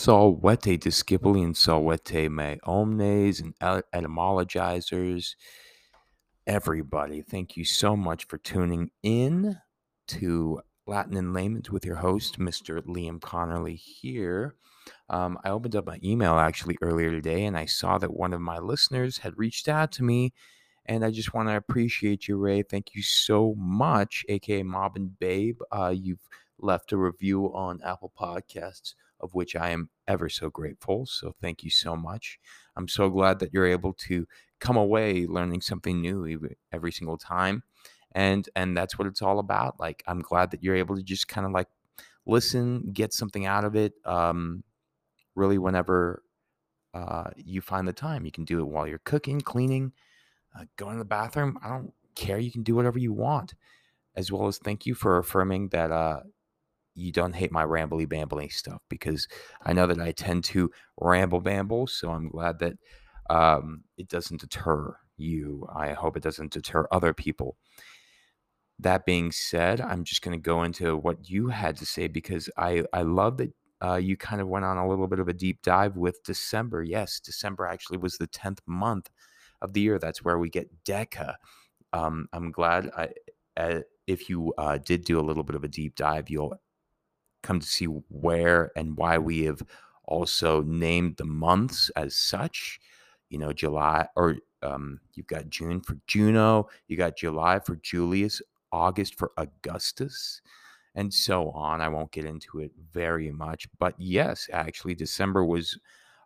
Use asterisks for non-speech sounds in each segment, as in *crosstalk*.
Salvete discipuli and salvete me omnes and etymologizers. Everybody, thank you so much for tuning in to Latin in Layman's with your host, Mr. Liam Connerly here. Um, I opened up my email actually earlier today and I saw that one of my listeners had reached out to me. And I just want to appreciate you, Ray. Thank you so much, aka Mob and Babe. Uh, you've left a review on Apple Podcasts of which I am ever so grateful. So thank you so much. I'm so glad that you're able to come away learning something new every single time. And and that's what it's all about. Like I'm glad that you're able to just kind of like listen, get something out of it. Um, really, whenever uh, you find the time, you can do it while you're cooking, cleaning, uh, going to the bathroom. I don't care. You can do whatever you want. As well as thank you for affirming that uh, you don't hate my rambly bambly stuff because I know that I tend to ramble bamble. So I'm glad that um, it doesn't deter you. I hope it doesn't deter other people. That being said, I'm just going to go into what you had to say because I, I love that uh, you kind of went on a little bit of a deep dive with December. Yes, December actually was the 10th month of the year. That's where we get Deca. Um, I'm glad I, uh, if you uh, did do a little bit of a deep dive, you'll come to see where and why we have also named the months as such. You know, July or um, you've got June for Juno, you got July for Julius, August for Augustus, and so on. I won't get into it very much, but yes, actually, December was,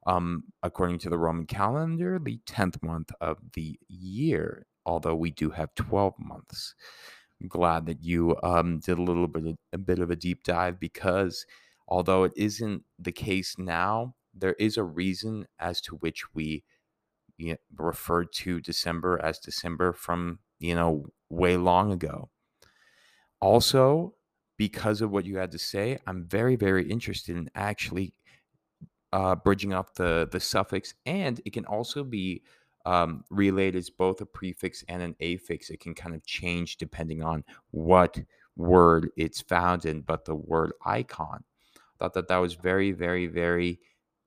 um, according to the Roman calendar, the 10th month of the year, although we do have 12 months glad that you um, did a little bit of, a bit of a deep dive because although it isn't the case now, there is a reason as to which we you know, referred to December as December from you know way long ago. Also, because of what you had to say, I'm very very interested in actually uh, bridging up the the suffix, and it can also be um, related is both a prefix and an affix. It can kind of change depending on what word it's found in. But the word icon, I thought that that was very, very, very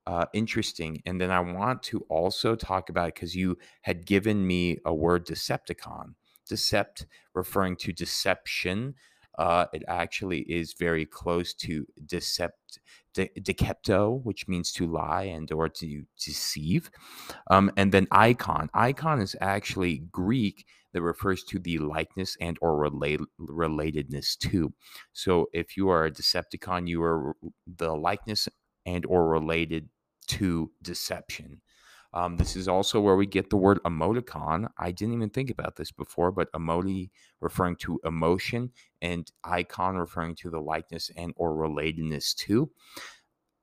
uh, interesting. And then I want to also talk about because you had given me a word Decepticon, decept referring to deception. Uh, it actually is very close to decept, de- decepto, which means to lie and or to deceive. Um, and then icon. Icon is actually Greek that refers to the likeness and or relate, relatedness to. So if you are a Decepticon, you are the likeness and or related to deception. Um, this is also where we get the word emoticon. I didn't even think about this before, but emoti referring to emotion and icon referring to the likeness and or relatedness to.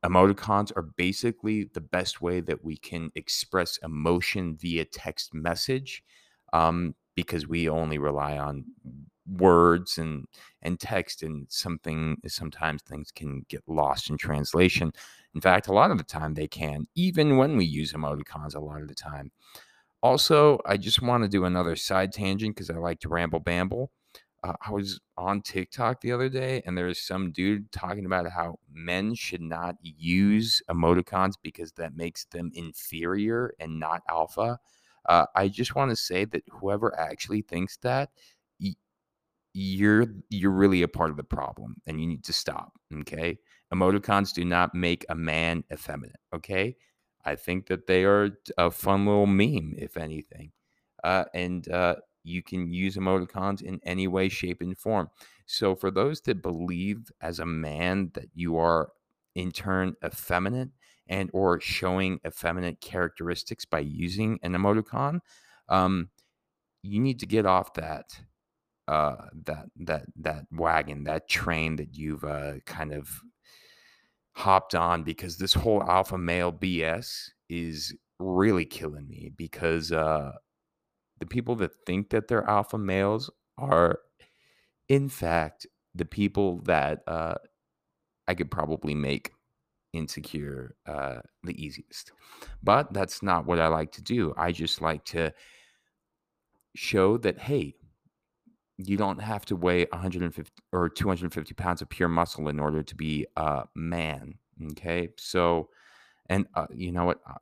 Emoticons are basically the best way that we can express emotion via text message um, because we only rely on words and and text and something sometimes things can get lost in translation. In fact a lot of the time they can even when we use emoticons a lot of the time. Also i just want to do another side tangent because i like to ramble bamble. Uh, i was on tiktok the other day and there was some dude talking about how men should not use emoticons because that makes them inferior and not alpha. Uh, i just want to say that whoever actually thinks that you're you're really a part of the problem and you need to stop okay? Emoticons do not make a man effeminate okay? I think that they are a fun little meme if anything uh, and uh, you can use emoticons in any way shape and form. So for those that believe as a man that you are in turn effeminate and or showing effeminate characteristics by using an emoticon um, you need to get off that uh, that that that wagon, that train that you've uh, kind of hopped on because this whole alpha male BS is really killing me because uh, the people that think that they're alpha males are, in fact, the people that uh, I could probably make insecure uh, the easiest. But that's not what I like to do. I just like to show that, hey, you don't have to weigh 150 or 250 pounds of pure muscle in order to be a man. Okay, so and uh, you know what? I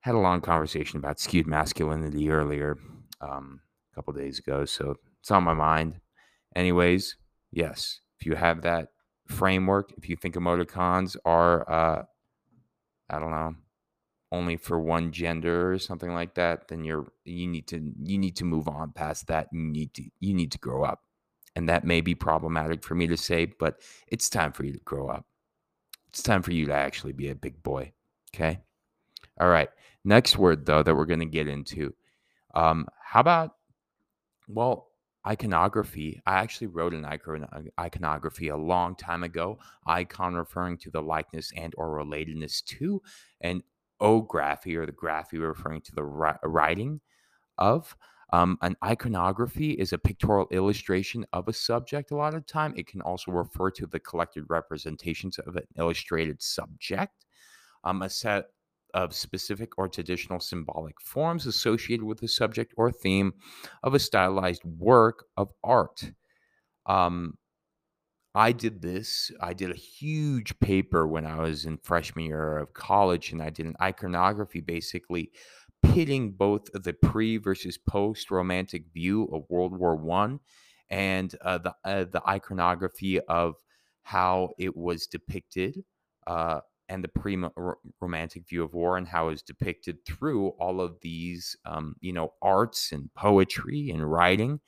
had a long conversation about skewed masculinity earlier, um, a couple days ago, so it's on my mind. Anyways, yes, if you have that framework, if you think emoticons are, uh, I don't know, only for one gender or something like that, then you're you need to you need to move on past that. You need to you need to grow up. And that may be problematic for me to say, but it's time for you to grow up. It's time for you to actually be a big boy. Okay. All right. Next word, though, that we're going to get into. Um, how about, well, iconography? I actually wrote an icon, iconography a long time ago. Icon referring to the likeness and or relatedness to, and ography or the graphy referring to the writing of. Um, an iconography is a pictorial illustration of a subject a lot of the time. It can also refer to the collected representations of an illustrated subject. Um, a set of specific or traditional symbolic forms associated with the subject or theme of a stylized work of art. Um, I did this. I did a huge paper when I was in freshman year of college, and I did an iconography basically pitting both the pre versus post romantic view of World War One and uh, the uh, the iconography of how it was depicted uh, and the pre romantic view of war and how it was depicted through all of these um, you know arts and poetry and writing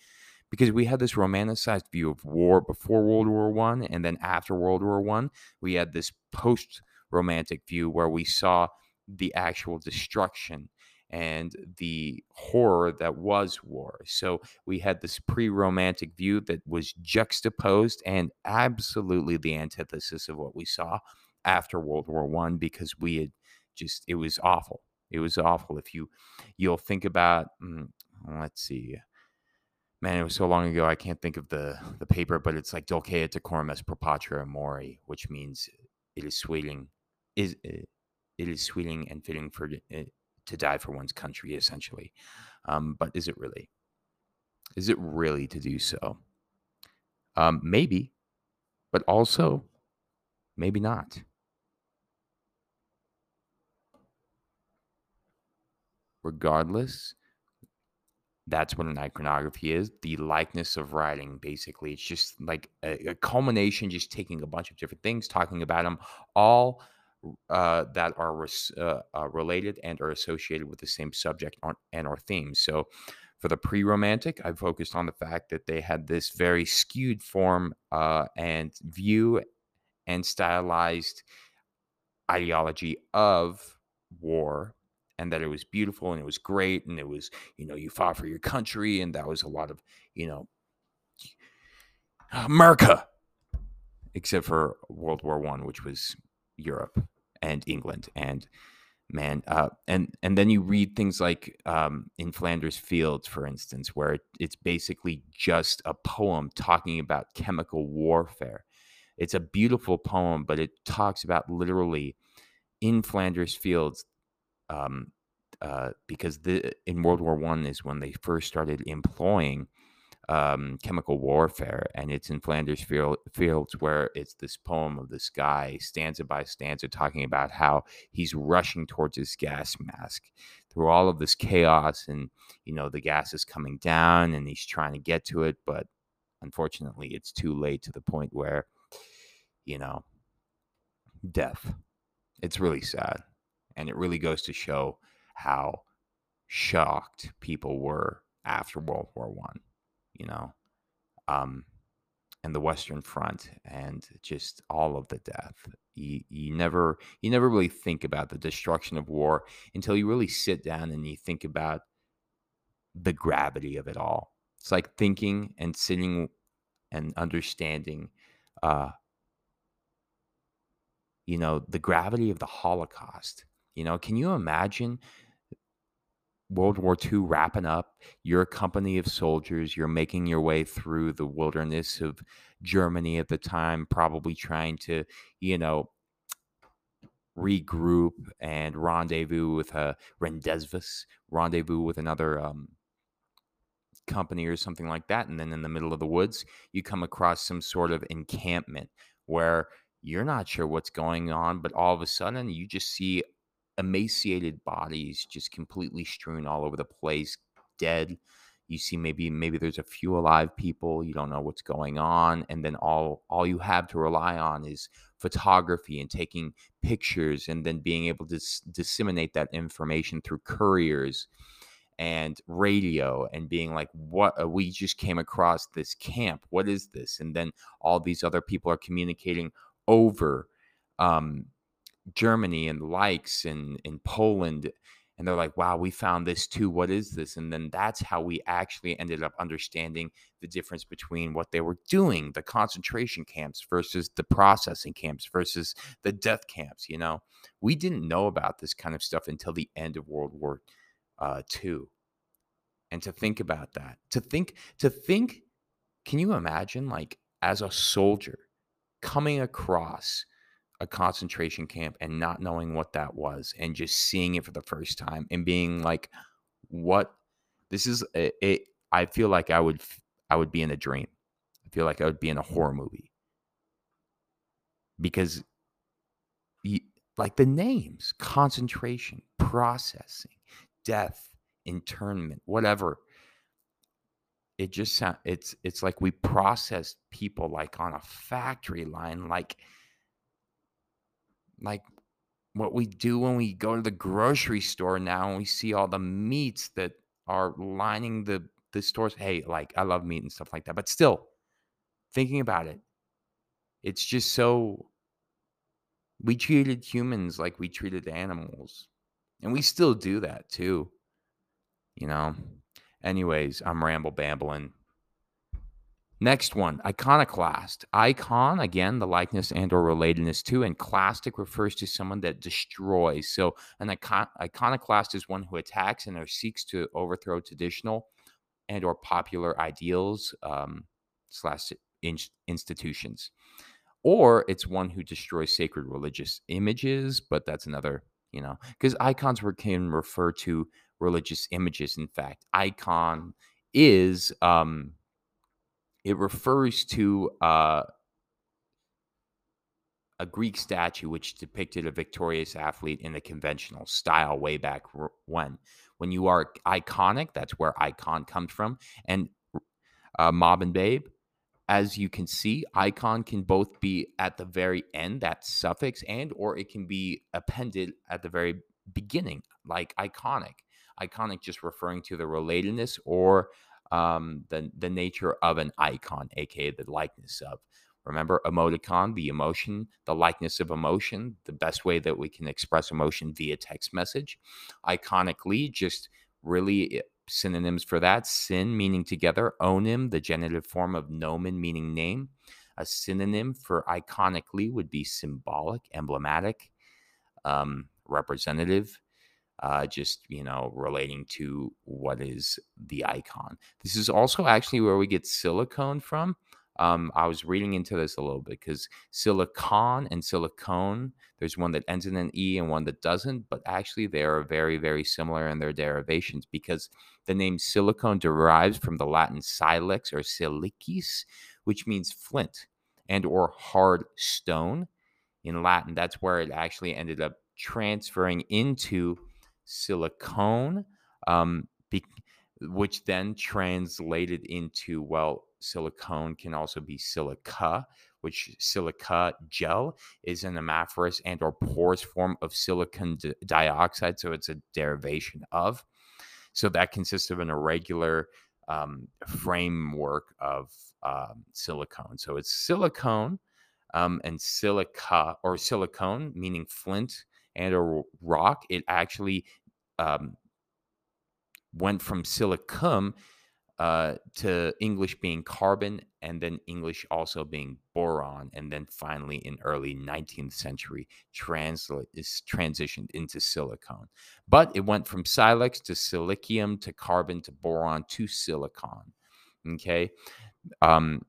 because we had this romanticized view of war before World War One and then after World War One we had this post romantic view where we saw the actual destruction and the horror that was war. So we had this pre romantic view that was juxtaposed and absolutely the antithesis of what we saw after World War One because we had just, it was awful. It was awful. If you, you'll think about, mm, let's see, man, it was so long ago. I can't think of the the paper, but it's like Dulce et decorum est pro patria mori, which means it is sweeting, is it is sweeting and fitting for eh, to die for one's country, essentially. Um, but is it really? Is it really to do so? Um, maybe, but also maybe not. Regardless, that's what an iconography is the likeness of writing basically it's just like a, a, culmination just taking a bunch of different things talking about them all uh, that are res- uh, uh, related and are associated with the same subject and or theme. So, for the pre-romantic, I focused on the fact that they had this very skewed form uh, and view and stylized ideology of war and that it was beautiful and it was great and it was you know you fought for your country and that was a lot of you know america except for world war one which was Europe and England and man uh, and and then you read things like um, in Flanders Fields for instance where it's basically just a poem talking about chemical warfare. It's a beautiful poem but it talks about literally in Flanders Fields um, uh, because the in World War One is when they first started employing um, chemical warfare, and it's in Flanders field, Fields where it's this poem of this guy, stanza by stanza, talking about how he's rushing towards his gas mask through all of this chaos, and you know the gas is coming down, and he's trying to get to it, but unfortunately, it's too late to the point where, you know, death. It's really sad, and it really goes to show how shocked people were after World War One you know, um, and the Western Front, and just all of the death. You, you never you never really think about the destruction of war until you really sit down and you think about the gravity of it all. It's like thinking and sitting and understanding, uh, you know, the gravity of the Holocaust. You know, can you imagine World War II wrapping up. You're a company of soldiers. You're making your way through the wilderness of Germany at the time, probably trying to, you know, regroup and rendezvous with a rendezvous, rendezvous with another um, company or something like that. And then in the middle of the woods, you come across some sort of encampment where you're not sure what's going on, but all of a sudden you just see emaciated bodies just completely strewn all over the place, dead. You see maybe maybe there's a few alive people, you don't know what's going on, and then all all you have to rely on is photography and taking pictures and then being able to s- disseminate that information through couriers and radio and being like what uh, we just came across this camp what is this and then all these other people are communicating over um, germany and likes and in poland and they're like wow we found this too what is this? And then that's how we actually ended up understanding the difference between what they were doing the concentration camps versus the processing camps versus the death camps you know? We didn't know about this kind of stuff until the end of world war uh, II and to think about that to think to think can you imagine like as a soldier coming across a concentration camp and not knowing what that was and just seeing it for the first time and being like what? This is it, it i feel like i would i would be in a dream. I feel like i would be in a horror movie. Because like the names concentration processing death internment whatever it just sound it's it's like we process people like on a factory line like like what we do when we go to the grocery store now and we see all the meats that are lining the the stores hey like i love meat and stuff like that but still thinking about it it's just so we treated humans like we treated animals and we still do that too you know? Anyways i'm ramble bambling Next one, iconoclast. Icon, again, the likeness and or relatedness to, and clastic refers to someone that destroys. So an icon- iconoclast is one who attacks and or seeks to overthrow traditional and or popular ideals um, slash in- institutions. Or it's one who destroys sacred religious images, but that's another, you know, because icons can refer to religious images. In fact, icon is um, it refers to uh, a Greek statue which depicted a victorious athlete in a conventional style way back when. When you are iconic, that's where icon comes from. And uh, Mob and Babe, as you can see, icon can both be at the very end, that suffix, and or it can be appended at the very beginning, like iconic. Iconic just referring to the relatedness or um, the the nature of an icon, aka the likeness of. Remember, emoticon, the emotion, the likeness of emotion, the best way that we can express emotion via text message. Iconically, just really eh, synonyms for that sin meaning together, onym, the genitive form of nomen meaning name. A synonym for iconically would be symbolic, emblematic, um, representative uh, just you know relating to what is the icon. This is also actually where we get silicone from. Um, I was reading into this a little bit because silicon and silicone, there's one that ends in an e and one that doesn't, but actually they are very very similar in their derivations because the name silicone derives from the Latin silex or silicis, which means flint and or hard stone in Latin. That's where it actually ended up transferring into silicone, um, be, which then translated into, well, silicone can also be silica, which silica gel is an amorphous and or porous form of silicon di- dioxide. So it's a derivation of. So that consists of an irregular um, framework of um, silicone. So it's silicone um, and silica or silicone, meaning flint and a rock. It actually um, went from silicum uh, to English being carbon, and then English also being boron, and then finally in early 19th century translate is transitioned into silicone. But it went from silex to silicium to carbon to boron to silicon. Okay. Um,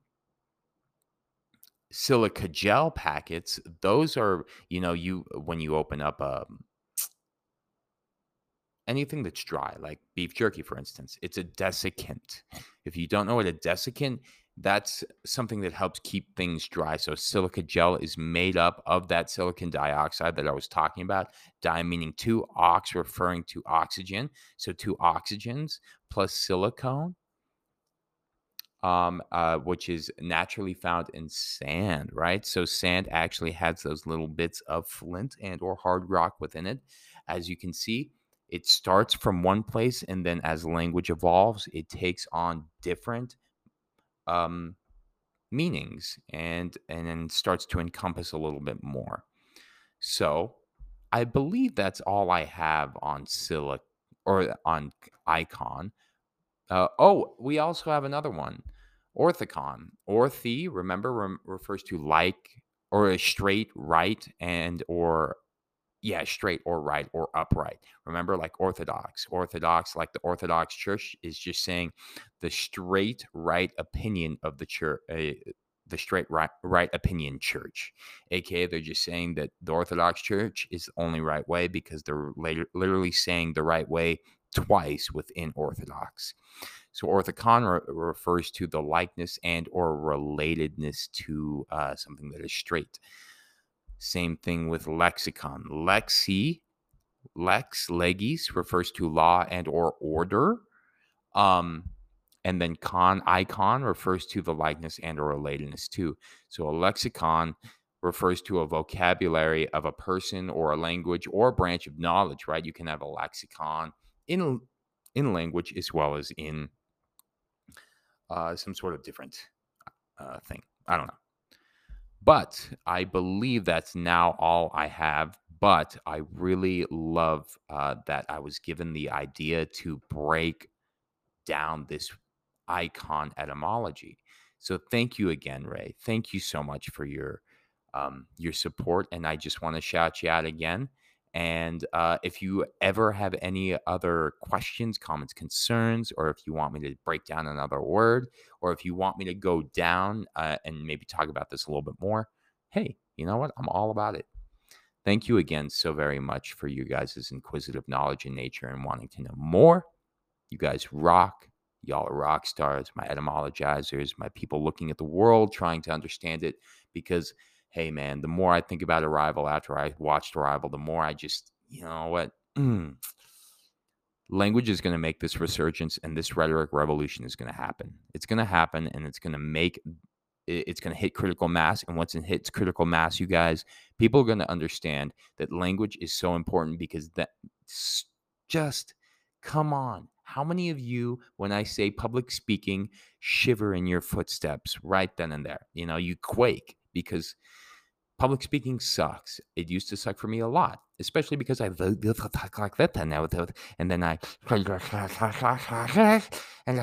silica gel packets those are you know you uh, when you open up a anything that's dry, like beef jerky, for instance, it's a desiccant. If you don't know what a desiccant, that's something that helps keep things dry. So silica gel is made up of that silicon dioxide that I was talking about. Di meaning two, ox referring to oxygen. So two oxygens plus silicone, um, uh, which is naturally found in sand, right? So sand actually has those little bits of flint and or hard rock within it. As you can see, it starts from one place and then as language evolves, it takes on different um, meanings and and then starts to encompass a little bit more. So I believe that's all I have on Silic or on icon. Uh, oh, we also have another one, orthicon. Orthe, remember, rem- refers to like or a straight, right, and or yeah, straight or right or upright. Remember, like Orthodox, Orthodox, like the Orthodox Church is just saying the straight right opinion of the church, uh, the straight right, right opinion church. AKA, they're just saying that the Orthodox Church is the only right way because they're literally saying the right way twice within Orthodox. So orthicon re- refers to the likeness and or relatedness to uh, something that is straight. Same thing with lexicon. Lexi, lex legis refers to law and or order. Um, and then con icon refers to the likeness and or relatedness too. So a lexicon refers to a vocabulary of a person or a language or a branch of knowledge, right? You can have a lexicon in in language as well as in uh, some sort of different uh, thing. I don't know. But I believe that's now all I have. But I really love uh, that I was given the idea to break down this icon etymology. So thank you again, Ray. Thank you so much for your um, your support, and I just want to shout you out again. And uh, if you ever have any other questions, comments, concerns, or if you want me to break down another word, or if you want me to go down uh, and maybe talk about this a little bit more, hey, you know what? I'm all about it. Thank you again so very much for you guys' inquisitive knowledge in nature and wanting to know more. You guys rock. Y'all are rock stars, my etymologizers, my people looking at the world, trying to understand it. Because, hey, man, the more I think about Arrival after I watched Arrival, the more I just, you know what? Mm, language is going to make this resurgence and this rhetoric revolution is going to happen. It's going to happen and it's going to make it's going to hit critical mass. And once it hits critical mass, you guys, people are going to understand that language is so important because that just come on. How many of you, when I say public speaking, shiver in your footsteps right then and there? You know, you quake because public speaking sucks. It used to suck for me a lot, especially because I talk like that now, and then I, and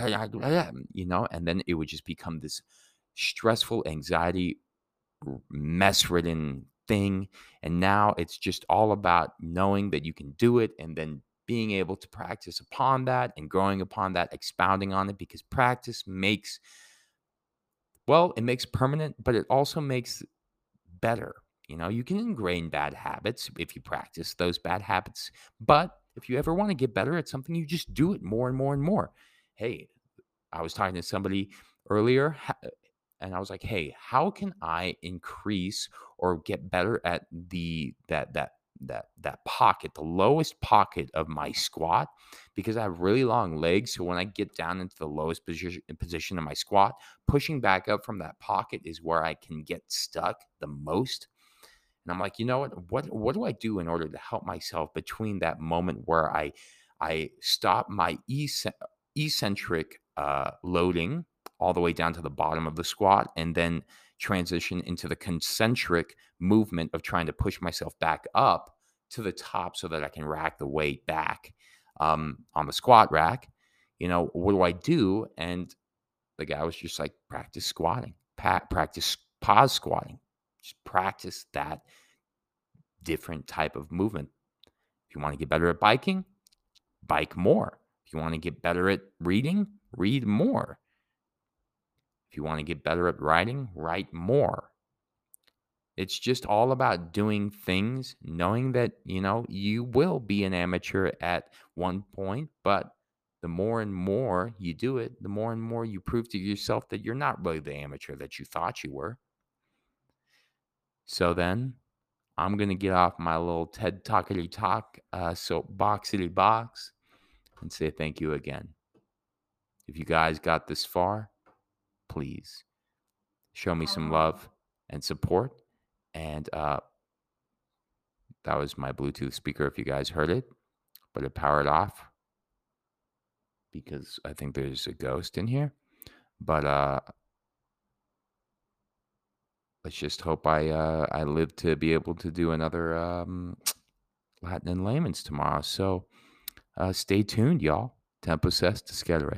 you know, and then it would just become this stressful, anxiety, mess ridden thing. And now it's just all about knowing that you can do it and then being able to practice upon that and growing upon that, expounding on it because practice makes, well, it makes permanent, but it also makes better. You know, you can ingrain bad habits if you practice those bad habits. But if you ever want to get better at something, you just do it more and more and more. Hey, I was talking to somebody earlier and I was like, "Hey, how can I increase or get better at the that that that that pocket, the lowest pocket of my squat because I have really long legs. So when I get down into the lowest position position of my squat, pushing back up from that pocket is where I can get stuck the most. And I'm like, you know what? What what do I do in order to help myself between that moment where I I stop my eccentric uh, loading all the way down to the bottom of the squat and then transition into the concentric movement of trying to push myself back up to the top so that I can rack the weight back um, on the squat rack. You know, what do I do? And the guy was just like, practice squatting, pa- practice pause squatting, just practice that different type of movement. If you want to get better at biking, bike more. If you want to get better at reading, read more. If you want to get better at writing, write more. It's just all about doing things, knowing that, you know, you will be an amateur at one point, but the more and more you do it, the more and more you prove to yourself that you're not really the amateur that you thought you were. So then I'm going to get off my little TED Talkity Talk uh, soapboxity box and say thank you again. If you guys got this far, please show me some love and support. And uh, that was my Bluetooth speaker if you guys heard it, but it powered off because I think there's a ghost in here. But uh, let's just hope I uh, I live to be able to do another um, *tsk* Latin in layman's tomorrow. So uh, stay tuned, y'all. Tempo est discedere.